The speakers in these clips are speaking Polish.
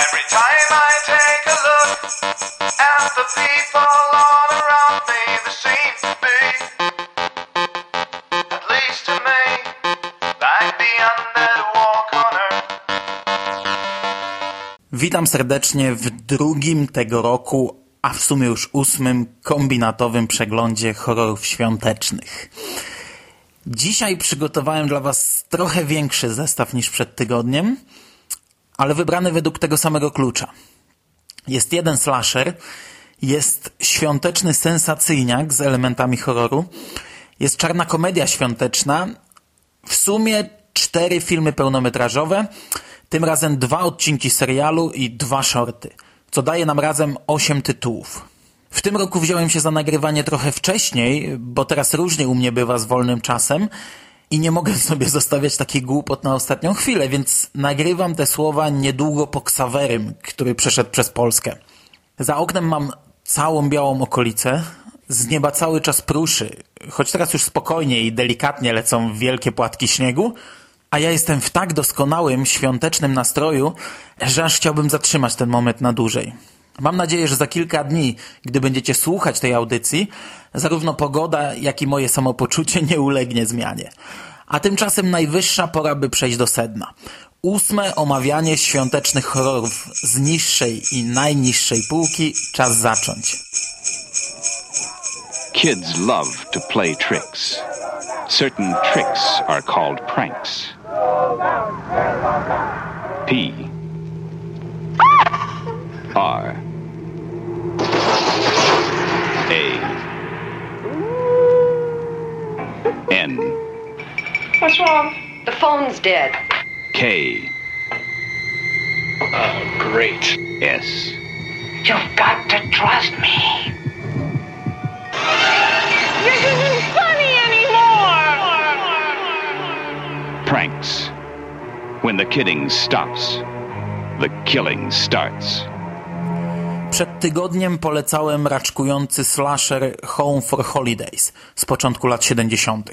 Every time I take a look at the people all around me, to be, at least to me, like the on earth. Witam serdecznie w drugim tego roku, a w sumie już ósmym kombinatowym przeglądzie horrorów świątecznych. Dzisiaj przygotowałem dla Was trochę większy zestaw niż przed tygodniem, ale wybrany według tego samego klucza. Jest jeden slasher, jest świąteczny sensacyjniak z elementami horroru, jest czarna komedia świąteczna, w sumie cztery filmy pełnometrażowe, tym razem dwa odcinki serialu i dwa shorty, co daje nam razem osiem tytułów. W tym roku wziąłem się za nagrywanie trochę wcześniej, bo teraz różnie u mnie bywa z wolnym czasem i nie mogę sobie zostawiać takich głupot na ostatnią chwilę, więc nagrywam te słowa niedługo po Ksawerym, który przeszedł przez Polskę. Za oknem mam całą białą okolicę, z nieba cały czas pruszy, choć teraz już spokojnie i delikatnie lecą wielkie płatki śniegu, a ja jestem w tak doskonałym, świątecznym nastroju, że aż chciałbym zatrzymać ten moment na dłużej. Mam nadzieję, że za kilka dni, gdy będziecie słuchać tej audycji, zarówno pogoda, jak i moje samopoczucie nie ulegnie zmianie. A tymczasem najwyższa pora, by przejść do sedna. Ósme omawianie świątecznych horrorów z niższej i najniższej półki czas zacząć. Kids love to play tricks. Certain tricks are called pranks. P R What's wrong? The phone's dead. K Oh, great. S You've got to trust me. This isn't funny anymore. Pranks. When the kidding stops, the killing starts. Przed tygodniem polecałem raczkujący slasher Home for Holidays z początku lat 70.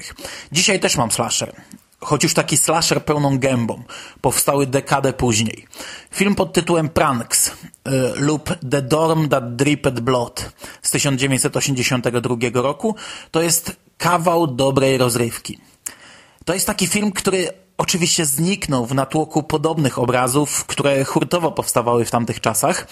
Dzisiaj też mam slasher. Choć już taki slasher pełną gębą, powstały dekadę później. Film pod tytułem Pranks y, lub The Dorm That Dripped Blood z 1982 roku to jest kawał dobrej rozrywki. To jest taki film, który oczywiście zniknął w natłoku podobnych obrazów, które hurtowo powstawały w tamtych czasach.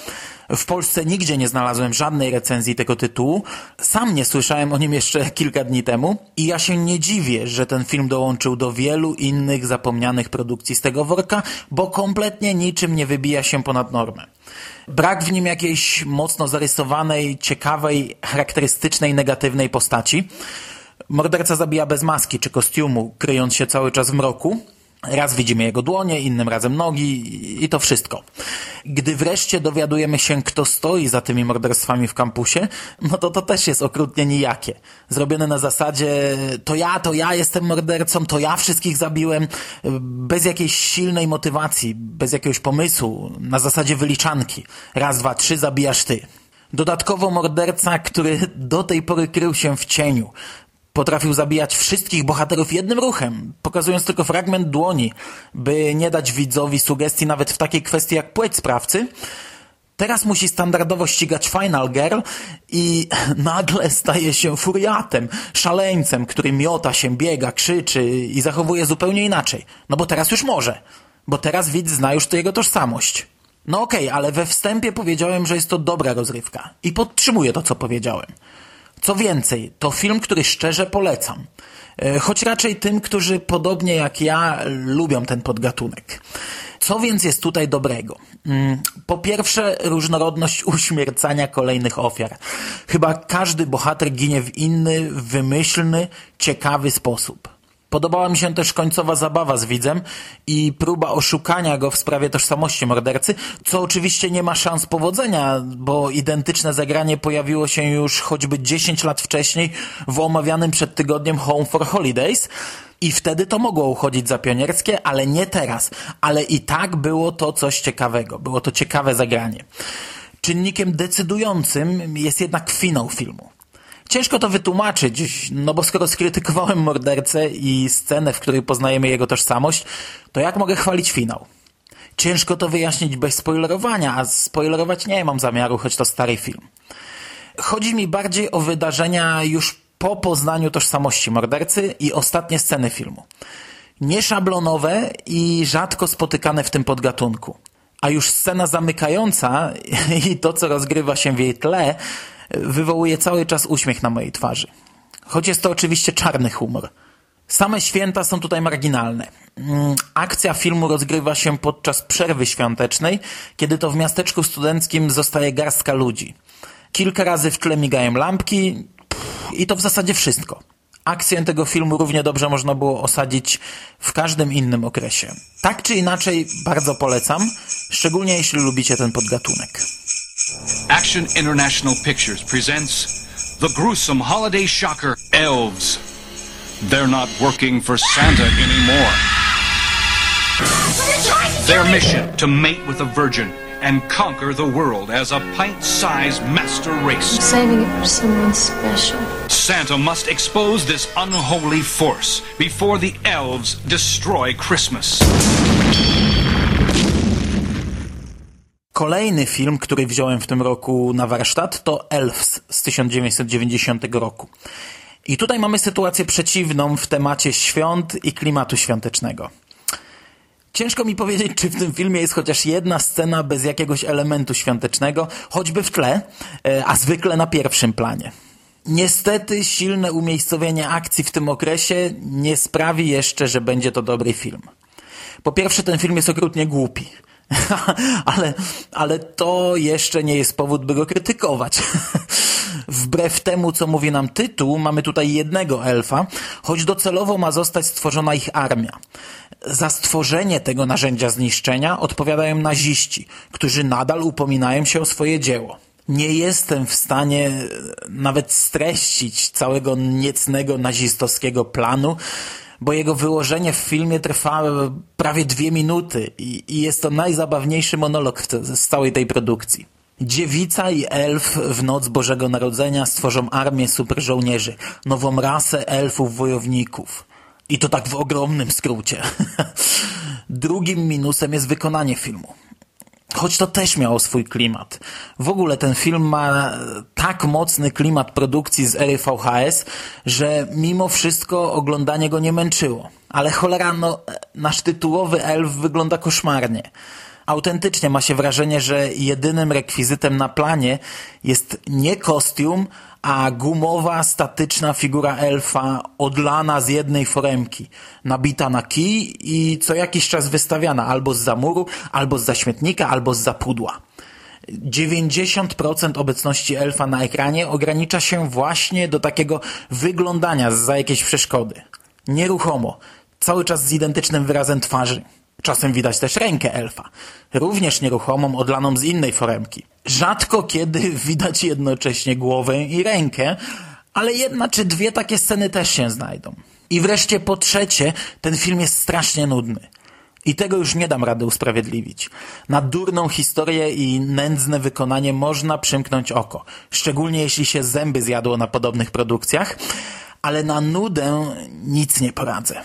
W Polsce nigdzie nie znalazłem żadnej recenzji tego tytułu. Sam nie słyszałem o nim jeszcze kilka dni temu i ja się nie dziwię, że ten film dołączył do wielu innych zapomnianych produkcji z tego worka, bo kompletnie niczym nie wybija się ponad normę. Brak w nim jakiejś mocno zarysowanej, ciekawej, charakterystycznej, negatywnej postaci. Morderca zabija bez maski czy kostiumu, kryjąc się cały czas w mroku. Raz widzimy jego dłonie, innym razem nogi i to wszystko. Gdy wreszcie dowiadujemy się, kto stoi za tymi morderstwami w kampusie, no to to też jest okrutnie nijakie. Zrobione na zasadzie to ja, to ja jestem mordercą, to ja wszystkich zabiłem, bez jakiejś silnej motywacji, bez jakiegoś pomysłu, na zasadzie wyliczanki. Raz, dwa, trzy, zabijasz ty. Dodatkowo morderca, który do tej pory krył się w cieniu, Potrafił zabijać wszystkich bohaterów jednym ruchem, pokazując tylko fragment dłoni, by nie dać widzowi sugestii nawet w takiej kwestii jak płeć sprawcy. Teraz musi standardowo ścigać Final Girl i nagle staje się furiatem, szaleńcem, który miota się, biega, krzyczy i zachowuje zupełnie inaczej. No bo teraz już może, bo teraz widz zna już to jego tożsamość. No okej, okay, ale we wstępie powiedziałem, że jest to dobra rozrywka i podtrzymuję to, co powiedziałem. Co więcej, to film, który szczerze polecam. Choć raczej tym, którzy podobnie jak ja lubią ten podgatunek. Co więc jest tutaj dobrego? Po pierwsze, różnorodność uśmiercania kolejnych ofiar. Chyba każdy bohater ginie w inny, wymyślny, ciekawy sposób. Podobała mi się też końcowa zabawa z widzem i próba oszukania go w sprawie tożsamości mordercy, co oczywiście nie ma szans powodzenia, bo identyczne zagranie pojawiło się już choćby 10 lat wcześniej w omawianym przed tygodniem Home for Holidays i wtedy to mogło uchodzić za pionierskie, ale nie teraz. Ale i tak było to coś ciekawego, było to ciekawe zagranie. Czynnikiem decydującym jest jednak finał filmu. Ciężko to wytłumaczyć, no bo skoro skrytykowałem mordercę i scenę, w której poznajemy jego tożsamość, to jak mogę chwalić finał? Ciężko to wyjaśnić bez spoilerowania, a spoilerować nie mam zamiaru, choć to stary film. Chodzi mi bardziej o wydarzenia już po poznaniu tożsamości mordercy i ostatnie sceny filmu. Nieszablonowe i rzadko spotykane w tym podgatunku. A już scena zamykająca i to, co rozgrywa się w jej tle, wywołuje cały czas uśmiech na mojej twarzy. Choć jest to oczywiście czarny humor. Same święta są tutaj marginalne. Mm, akcja filmu rozgrywa się podczas przerwy świątecznej, kiedy to w miasteczku studenckim zostaje garstka ludzi. Kilka razy w tle migają lampki i to w zasadzie wszystko. Akcję tego filmu równie dobrze można było osadzić w każdym innym okresie. Tak czy inaczej, bardzo polecam, szczególnie jeśli lubicie ten podgatunek. Action International Pictures presents the gruesome holiday shocker Elves. They're not working for Santa anymore. Their mission to mate with a virgin and conquer the world as a pint-sized master race. I'm saving it for someone special. Santa must expose this unholy force before the elves destroy Christmas. Kolejny film, który wziąłem w tym roku na warsztat to Elves z 1990 roku. I tutaj mamy sytuację przeciwną w temacie świąt i klimatu świątecznego. Ciężko mi powiedzieć, czy w tym filmie jest chociaż jedna scena bez jakiegoś elementu świątecznego, choćby w tle, e, a zwykle na pierwszym planie. Niestety silne umiejscowienie akcji w tym okresie nie sprawi jeszcze, że będzie to dobry film. Po pierwsze, ten film jest okrutnie głupi. ale, ale to jeszcze nie jest powód, by go krytykować. Wbrew temu, co mówi nam tytuł, mamy tutaj jednego elfa, choć docelowo ma zostać stworzona ich armia. Za stworzenie tego narzędzia zniszczenia odpowiadają naziści, którzy nadal upominają się o swoje dzieło. Nie jestem w stanie nawet streścić całego niecnego nazistowskiego planu, bo jego wyłożenie w filmie trwa prawie dwie minuty i, i jest to najzabawniejszy monolog z całej tej produkcji. Dziewica i elf w noc Bożego Narodzenia stworzą armię superżołnierzy, nową rasę elfów wojowników. I to tak w ogromnym skrócie. Drugim minusem jest wykonanie filmu. Choć to też miało swój klimat. W ogóle ten film ma tak mocny klimat produkcji z ery VHS, że mimo wszystko oglądanie go nie męczyło. Ale cholera, no, nasz tytułowy elf wygląda koszmarnie. Autentycznie ma się wrażenie, że jedynym rekwizytem na planie jest nie kostium, a gumowa, statyczna figura elfa odlana z jednej foremki, nabita na kij i co jakiś czas wystawiana albo z zamuru, albo z zaśmietnika, albo z zapudła. 90% obecności elfa na ekranie ogranicza się właśnie do takiego wyglądania za jakieś przeszkody. Nieruchomo, cały czas z identycznym wyrazem twarzy. Czasem widać też rękę elfa, również nieruchomą, odlaną z innej foremki. Rzadko kiedy widać jednocześnie głowę i rękę, ale jedna czy dwie takie sceny też się znajdą. I wreszcie po trzecie, ten film jest strasznie nudny. I tego już nie dam rady usprawiedliwić. Na durną historię i nędzne wykonanie można przymknąć oko, szczególnie jeśli się zęby zjadło na podobnych produkcjach, ale na nudę nic nie poradzę.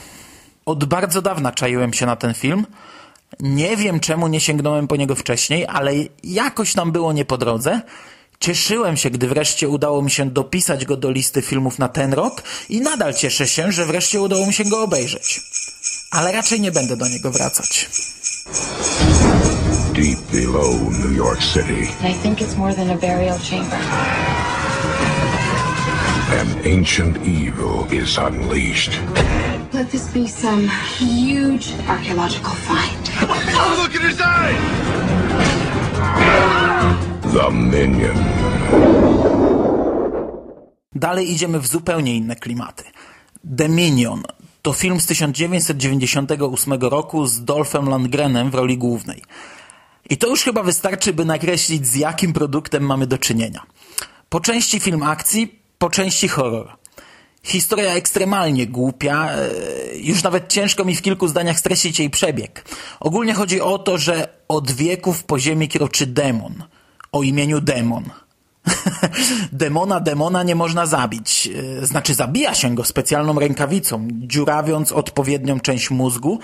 Od bardzo dawna czaiłem się na ten film. Nie wiem, czemu nie sięgnąłem po niego wcześniej, ale jakoś nam było nie po drodze. Cieszyłem się, gdy wreszcie udało mi się dopisać go do listy filmów na ten rok i nadal cieszę się, że wreszcie udało mi się go obejrzeć. Ale raczej nie będę do niego wracać. Deep below New York City, I think it's more than a burial chamber. an ancient evil is unleashed. Let this be some huge archaeological find. Look at his eyes! The Minion. Dalej idziemy w zupełnie inne klimaty. The Minion to film z 1998 roku z Dolphem Lundgrenem w roli głównej. I to już chyba wystarczy, by nakreślić z jakim produktem mamy do czynienia. Po części film akcji, po części horror. Historia ekstremalnie głupia, e, już nawet ciężko mi w kilku zdaniach streścić jej przebieg. Ogólnie chodzi o to, że od wieków po ziemi kroczy demon. O imieniu demon. demona demona nie można zabić. E, Znaczy zabija się go specjalną rękawicą, dziurawiąc odpowiednią część mózgu,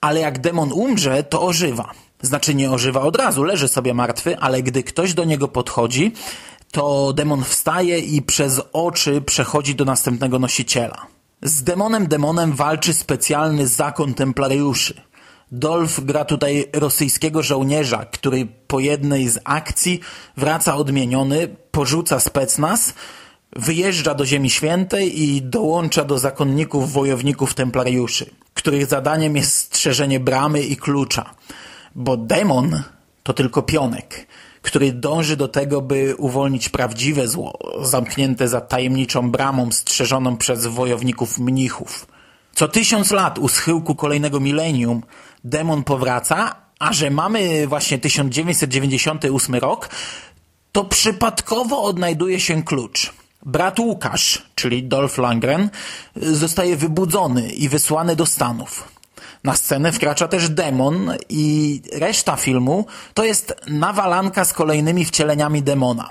ale jak demon umrze, to ożywa. Znaczy nie ożywa od razu, leży sobie martwy, ale gdy ktoś do niego podchodzi, to demon wstaje i przez oczy przechodzi do następnego nosiciela. Z demonem demonem walczy specjalny zakon templariuszy. Dolph gra tutaj rosyjskiego żołnierza, który po jednej z akcji wraca odmieniony, porzuca specnaz, wyjeżdża do Ziemi Świętej i dołącza do zakonników wojowników templariuszy, których zadaniem jest strzeżenie bramy i klucza. Bo demon to tylko pionek, który dąży do tego, by uwolnić prawdziwe zło, zamknięte za tajemniczą bramą strzeżoną przez wojowników mnichów. Co tysiąc lat u schyłku kolejnego milenium demon powraca, a że mamy właśnie 1998 rok, to przypadkowo odnajduje się klucz. Brat Łukasz, czyli Dolph Lundgren, zostaje wybudzony i wysłany do Stanów. Na scenę wkracza też demon i reszta filmu to jest nawalanka z kolejnymi wcieleniami demona.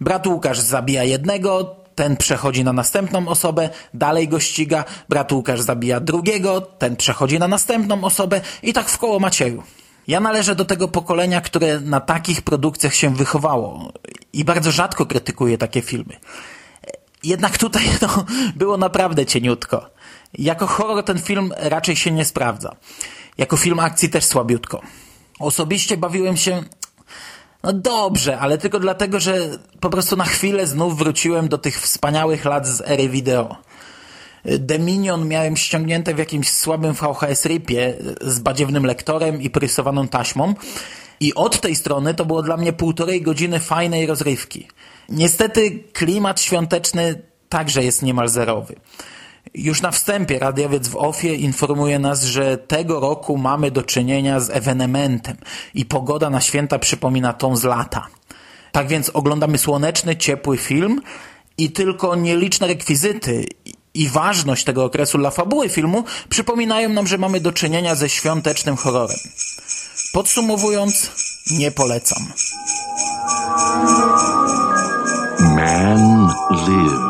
Brat Łukasz zabija jednego, ten przechodzi na następną osobę, dalej go ściga, brat Łukasz zabija drugiego, ten przechodzi na następną osobę i tak w koło Macieju. Ja należę do tego pokolenia, które na takich produkcjach się wychowało i bardzo rzadko krytykuję takie filmy. Jednak tutaj no, było naprawdę cieniutko. Jako horror ten film raczej się nie sprawdza. Jako film akcji też słabiutko. Osobiście bawiłem się no dobrze, ale tylko dlatego, że po prostu na chwilę znów wróciłem do tych wspaniałych lat z ery wideo. Dominion miałem ściągnięte w jakimś słabym VHS-ripie z badziewnym lektorem i prysowaną taśmą i od tej strony to było dla mnie półtorej godziny fajnej rozrywki. Niestety klimat świąteczny także jest niemal zerowy. Już na wstępie radiowiec w OFie informuje nas, że tego roku mamy do czynienia z ewenementem i pogoda na święta przypomina tą z lata. Tak więc oglądamy słoneczny, ciepły film i tylko nieliczne rekwizyty i ważność tego okresu dla fabuły filmu przypominają nam, że mamy do czynienia ze świątecznym horrorem. Podsumowując, nie polecam. Man lives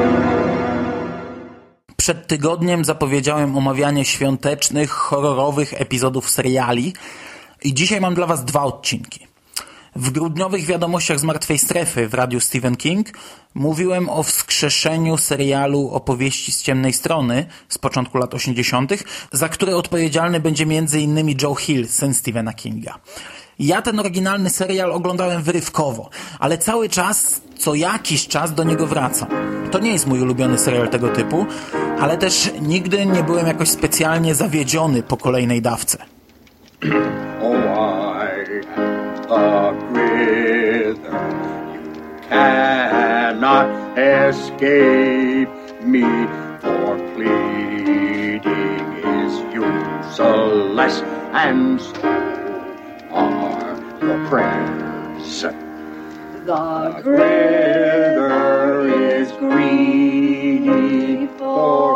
Przed tygodniem zapowiedziałem omawianie świątecznych, horrorowych epizodów seriali i dzisiaj mam dla Was dwa odcinki. W grudniowych wiadomościach z Martwej Strefy w radiu Stephen King mówiłem o wskrzeszeniu serialu Opowieści z ciemnej strony z początku lat 80., za które odpowiedzialny będzie m.in. Joe Hill, syn Stephena Kinga. Ja ten oryginalny serial oglądałem wyrywkowo, ale cały czas, co jakiś czas do niego wracam. To nie jest mój ulubiony serial tego typu, ale też nigdy nie byłem jakoś specjalnie zawiedziony po kolejnej dawce. Oh, and so are your prayers. The glitter is greedy for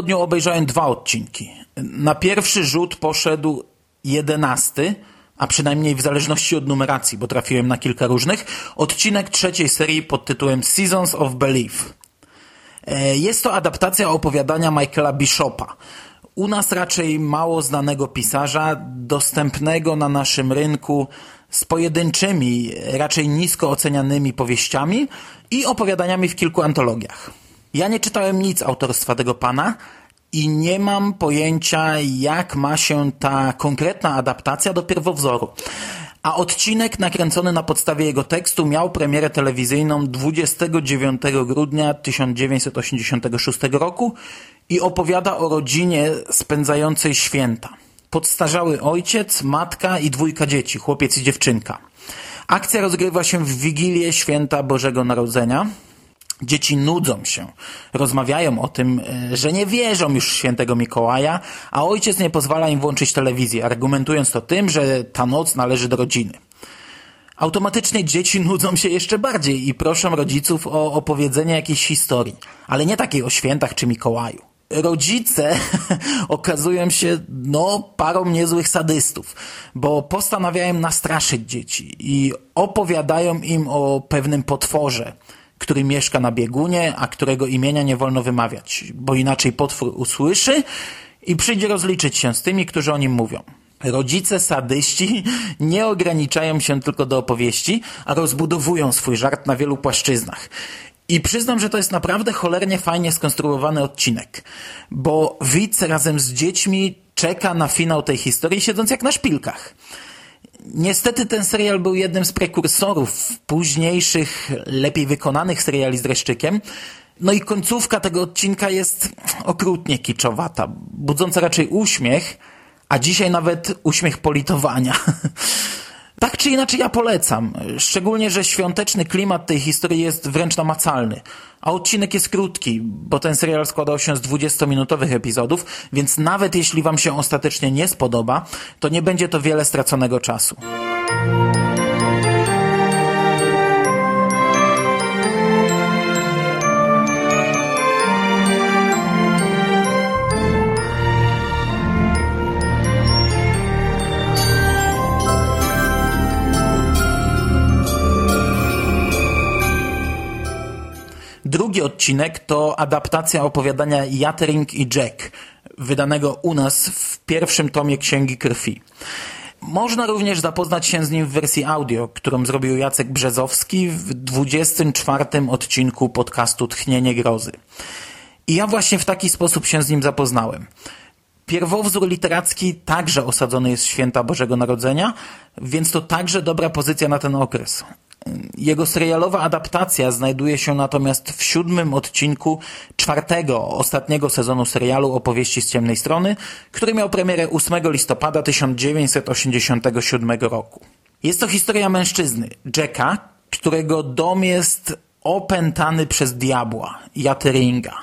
tygodniu obejrzałem dwa odcinki. Na pierwszy rzut poszedł jedenasty, a przynajmniej w zależności od numeracji, bo trafiłem na kilka różnych, odcinek trzeciej serii pod tytułem Seasons of Belief. E, Jest to adaptacja opowiadania Michaela Bishopa. U nas raczej mało znanego pisarza, dostępnego na naszym rynku z pojedynczymi, raczej nisko ocenianymi powieściami i opowiadaniami w kilku antologiach. Ja nie czytałem nic autorstwa tego pana i nie mam pojęcia, jak ma się ta konkretna adaptacja do pierwowzoru. a odcinek nakręcony na podstawie jego tekstu miał premierę telewizyjną 29 grudnia 1986 roku i opowiada o rodzinie spędzającej święta. Podstarzały ojciec, matka i dwójka dzieci, chłopiec i dziewczynka. Akcja rozgrywa się w Wigilię Święta Bożego Narodzenia. Dzieci nudzą się, rozmawiają o tym, e, że nie wierzą już w świętego Mikołaja, a ojciec nie pozwala im włączyć telewizji, argumentując to tym, że ta noc należy do rodziny. Automatycznie dzieci nudzą się jeszcze bardziej i proszą rodziców o opowiedzenie jakiejś historii, ale nie takiej o świętach czy Mikołaju. Rodzice okazują się, no, parą niezłych sadystów, bo postanawiają nastraszyć dzieci i opowiadają im o pewnym potworze, który mieszka na biegunie, a którego imienia nie wolno wymawiać, bo inaczej potwór usłyszy i przyjdzie rozliczyć się z tymi, którzy o nim mówią. Rodzice sadyści nie ograniczają się tylko do opowieści, a rozbudowują swój żart na wielu płaszczyznach. I przyznam, że to jest naprawdę cholernie fajnie skonstruowany odcinek, bo widz razem z dziećmi czeka na finał tej historii, siedząc jak na szpilkach. Niestety ten serial był jednym z prekursorów późniejszych, lepiej wykonanych seriali z dreszczykiem. No i końcówka tego odcinka jest okrutnie kiczowata, budząca raczej uśmiech, a dzisiaj nawet uśmiech politowania. Tak czy inaczej ja polecam, szczególnie, że świąteczny klimat tej historii jest wręcz namacalny, a odcinek jest krótki, bo ten serial składał się z 20-minutowych epizodów, więc nawet jeśli wam się ostatecznie nie spodoba, to nie będzie to wiele straconego czasu. Drugi odcinek to adaptacja opowiadania Jatering i Jack, wydanego u nas w pierwszym tomie Księgi Krwi. Można również zapoznać się z nim w wersji audio, którą zrobił Jacek Brzezowski w 24 odcinku podcastu Tchnienie Grozy. I ja właśnie w taki sposób się z nim zapoznałem. Pierwowzór literacki także osadzony jest w święta Bożego Narodzenia, więc to także dobra pozycja na ten okres. Jego serialowa adaptacja znajduje się natomiast w siódmym odcinku czwartego, ostatniego sezonu serialu Opowieści z ciemnej strony, który miał premierę 8 listopada 1987 roku. Jest to historia mężczyzny, Jacka, którego dom jest opętany przez diabła, Jateringa.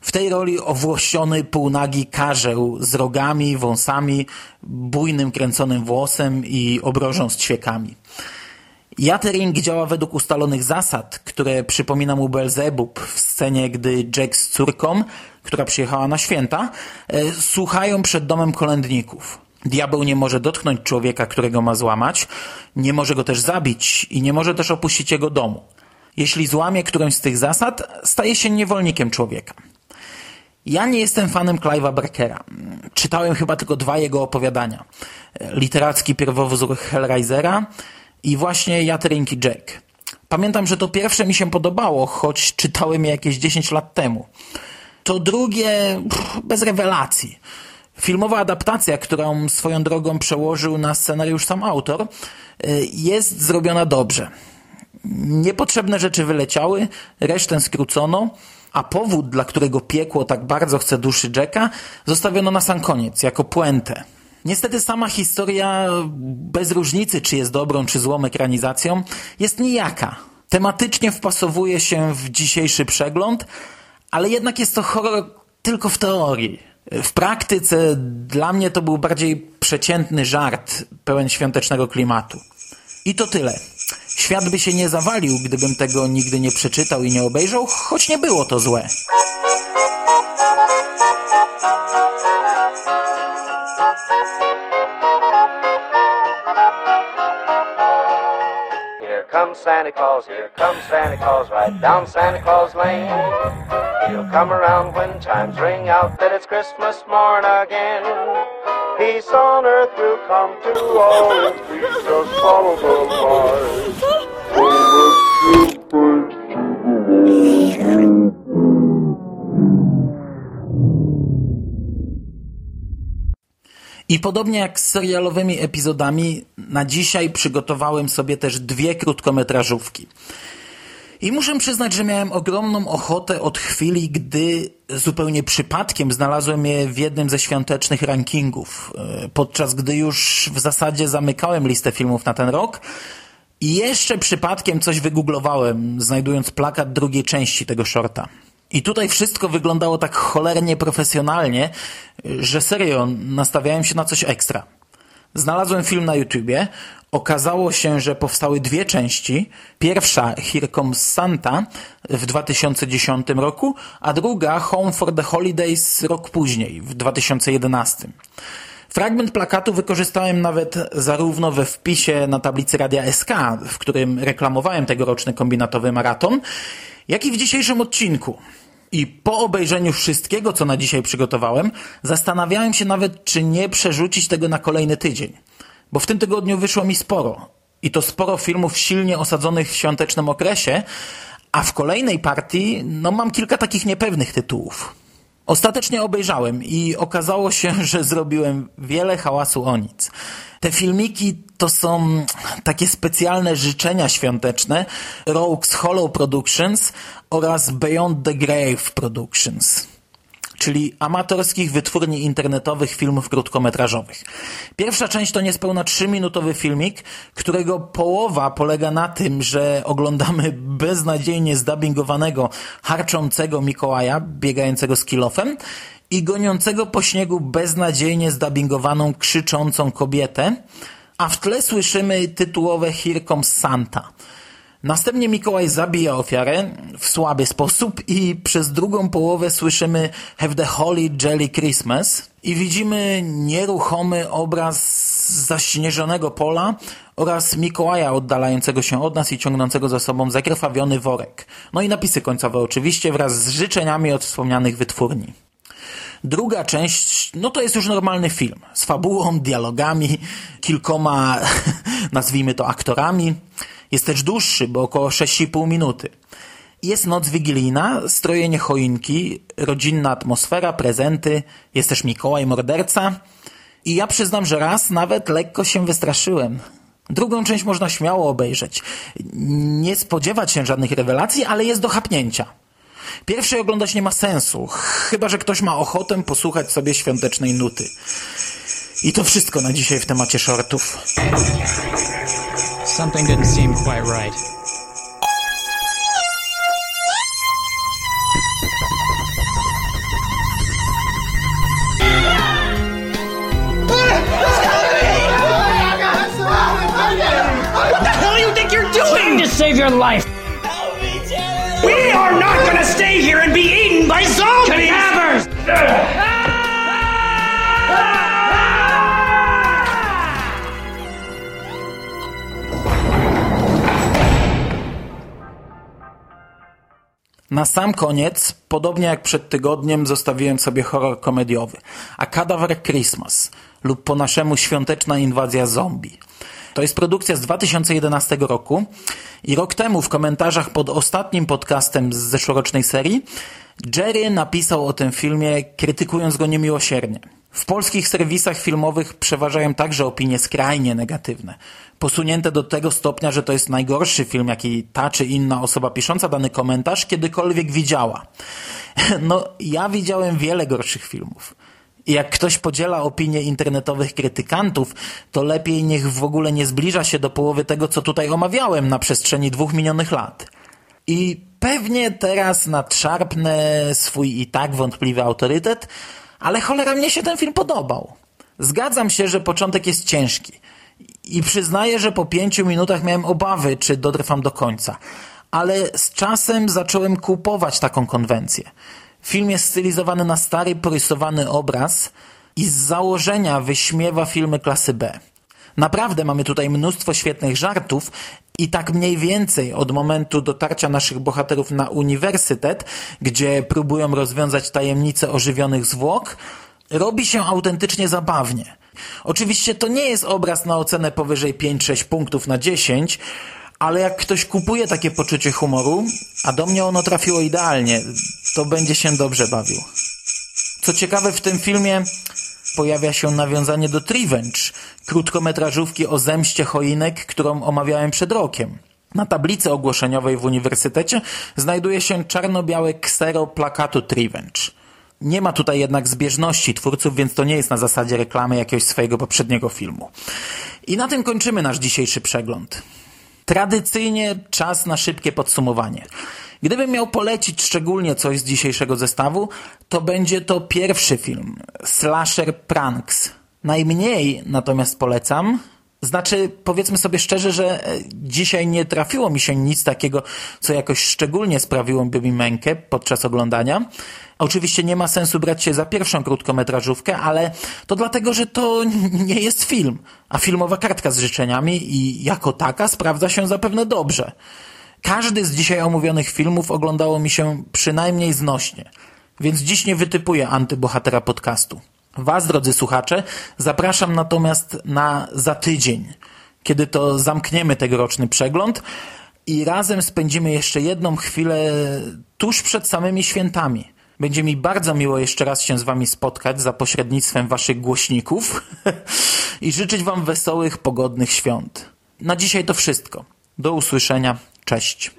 W tej roli owłosiony, półnagi karzeł z rogami, wąsami, bujnym kręconym włosem i obrożą z ćwiekami. Jatering działa według ustalonych zasad, które przypomina mu Belzebub w scenie, gdy Jack z córką, która przyjechała na święta, e, słuchają przed domem kolędników. Diabeł nie może dotknąć człowieka, którego ma złamać, nie może go też zabić i nie może też opuścić jego domu. Jeśli złamie którąś z tych zasad, staje się niewolnikiem człowieka. Ja nie jestem fanem Clive'a Barkera. Czytałem chyba tylko dwa jego opowiadania. Literacki pierwowzór Hellraisera i właśnie Jatering i Jack. Pamiętam, że to pierwsze mi się podobało, choć czytałem je jakieś 10 lat temu. To drugie pff, bez rewelacji. Filmowa adaptacja, którą swoją drogą przełożył na scenariusz sam autor, y, jest zrobiona dobrze. Niepotrzebne rzeczy wyleciały, resztę skrócono, a powód, dla którego piekło tak bardzo chce duszy Jacka, zostawiono na sam koniec, jako puentę. Niestety sama historia, bez różnicy czy jest dobrą czy złą ekranizacją, jest nijaka. Tematycznie wpasowuje się w dzisiejszy przegląd, ale jednak jest to horror tylko w teorii. W praktyce dla mnie to był bardziej przeciętny żart, pełen świątecznego klimatu. I to tyle. Świat by się nie zawalił, gdybym tego nigdy nie przeczytał i nie obejrzał, choć nie było to złe. Comes Santa Claus, here comes Santa Claus, right down Santa Claus Lane. He'll come around when chimes ring out that it's Christmas morn again. Peace on earth will come to all, and please just follow the light. I podobnie jak z serialowymi epizodami, na dzisiaj przygotowałem sobie też dwie krótkometrażówki. I muszę przyznać, że miałem ogromną ochotę od chwili, gdy zupełnie przypadkiem znalazłem je w jednym ze świątecznych rankingów, e, podczas gdy już w zasadzie zamykałem listę filmów na ten rok i jeszcze przypadkiem coś wygooglowałem, znajdując plakat drugiej części tego shorta. I tutaj wszystko wyglądało tak cholernie profesjonalnie, że serio nastawiałem się na coś ekstra. Znalazłem film na YouTubie. Okazało się, że powstały dwie części. Pierwsza Here Comes Santa w 2010 roku, a druga Home for the Holidays rok później, w 2011. Fragment plakatu wykorzystałem nawet zarówno we wpisie na tablicy Radia SK, w którym reklamowałem tegoroczny kombinatowy maraton, jak i w dzisiejszym odcinku. I po obejrzeniu wszystkiego, co na dzisiaj przygotowałem, zastanawiałem się nawet, czy nie przerzucić tego na kolejny tydzień. Bo w tym tygodniu wyszło mi sporo. I to sporo filmów silnie osadzonych w świątecznym okresie, a w kolejnej partii, no mam kilka takich niepewnych tytułów. Ostatecznie obejrzałem i okazało się, że zrobiłem wiele hałasu o nic. Te filmiki to są takie specjalne życzenia świąteczne Rogues Hollow Productions oraz Beyond the Grave Productions czyli amatorskich wytwórni internetowych filmów krótkometrażowych. Pierwsza część to niespełna 3-minutowy filmik, którego połowa polega na tym, że oglądamy beznadziejnie zdubbingowanego, harczącego Mikołaja, biegającego z kilofem i goniącego po śniegu beznadziejnie zdubbingowaną, krzyczącą kobietę, a w tle słyszymy tytułowe Here Comes Santa – Następnie Mikołaj zabija ofiarę w słaby sposób i przez drugą połowę słyszymy Have the Holy Jelly Christmas i widzimy nieruchomy obraz zaśnieżonego pola oraz Mikołaja oddalającego się od nas i ciągnącego za sobą zakrwawiony worek. No i napisy końcowe oczywiście wraz z życzeniami od wspomnianych wytwórni. Druga część, no to jest już normalny film. Z fabułą, dialogami, kilkoma, nazwijmy to, aktorami. Jest też dłuższy, bo około 6,5 minuty. Jest noc wigilijna, strojenie choinki, rodzinna atmosfera, prezenty, jest też Mikołaj morderca. I ja przyznam, że raz nawet lekko się wystraszyłem. Drugą część można śmiało obejrzeć. Nie spodziewać się żadnych rewelacji, ale jest do chapnięcia. Pierwszej oglądać nie ma sensu, chyba że ktoś ma ochotę posłuchać sobie świątecznej nuty. I to wszystko na dzisiaj w temacie shortów. Something didn't seem quite right. Save your life. We are not gonna stay here and be eaten by zombies! Cadavers! Na sam koniec, podobnie jak przed tygodniem, zostawiłem sobie horror komediowy. A Cadaver Christmas lub po naszemu Świąteczna Inwazja Zombie. To jest produkcja z 2011 roku i rok temu w komentarzach pod ostatnim podcastem z zeszłorocznej serii Jerry napisał o tym filmie, krytykując go niemiłosiernie. W polskich serwisach filmowych przeważają także opinie skrajnie negatywne. Posunięte do tego stopnia, że to jest najgorszy film, jaki ta czy inna osoba pisząca dany komentarz kiedykolwiek widziała. No, ja widziałem wiele gorszych filmów. Jak ktoś podziela opinie internetowych krytykantów, to lepiej niech w ogóle nie zbliża się do połowy tego, co tutaj omawiałem na przestrzeni dwóch minionych lat. I pewnie teraz nadszarpnę swój i tak wątpliwy autorytet, ale cholera mnie się ten film podobał. Zgadzam się, że początek jest ciężki. I przyznaję, że po pięciu minutach miałem obawy, czy dotrwam do końca. Ale z czasem zacząłem kupować taką konwencję. Film jest stylizowany na stary, porysowany obraz i z założenia wyśmiewa filmy klasy B. Naprawdę mamy tutaj mnóstwo świetnych żartów i tak mniej więcej od momentu dotarcia naszych bohaterów na uniwersytet, gdzie próbują rozwiązać tajemnice ożywionych zwłok, robi się autentycznie zabawnie. Oczywiście to nie jest obraz na ocenę powyżej 5-6 punktów na 10, ale jak ktoś kupuje takie poczucie humoru, a do mnie ono trafiło idealnie, to będzie się dobrze bawił. Co ciekawe w tym filmie, pojawia się nawiązanie do Trivenge, krótkometrażówki o zemście choinek, którą omawiałem przed rokiem. Na tablicy ogłoszeniowej w uniwersytecie znajduje się czarno-białe ksero plakatu Trivenge. Nie ma tutaj jednak zbieżności twórców, więc to nie jest na zasadzie reklamy jakiegoś swojego poprzedniego filmu. I na tym kończymy nasz dzisiejszy przegląd. Tradycyjnie czas na szybkie podsumowanie. Gdybym miał polecić szczególnie coś z dzisiejszego zestawu, to będzie to pierwszy film, Slasher Pranks. Najmniej natomiast polecam, znaczy, powiedzmy sobie szczerze, że e, dzisiaj nie trafiło mi się nic takiego, co jakoś szczególnie sprawiłoby mi mękę podczas oglądania. Oczywiście nie ma sensu brać się za pierwszą krótkometrażówkę, ale to dlatego, że to nie jest film, a filmowa kartka z życzeniami i jako taka sprawdza się zapewne dobrze. Każdy z dzisiaj omówionych filmów oglądało mi się przynajmniej znośnie, więc dziś nie wytypuję antybohatera podcastu. Was, drodzy słuchacze, zapraszam natomiast na za tydzień, kiedy to zamkniemy tegoroczny przegląd i razem spędzimy jeszcze jedną chwilę tuż przed samymi świętami. Będzie mi bardzo miło jeszcze raz się z Wami spotkać za pośrednictwem Waszych głośników i życzyć Wam wesołych, pogodnych świąt. Na dzisiaj to wszystko. Do usłyszenia. Cześć.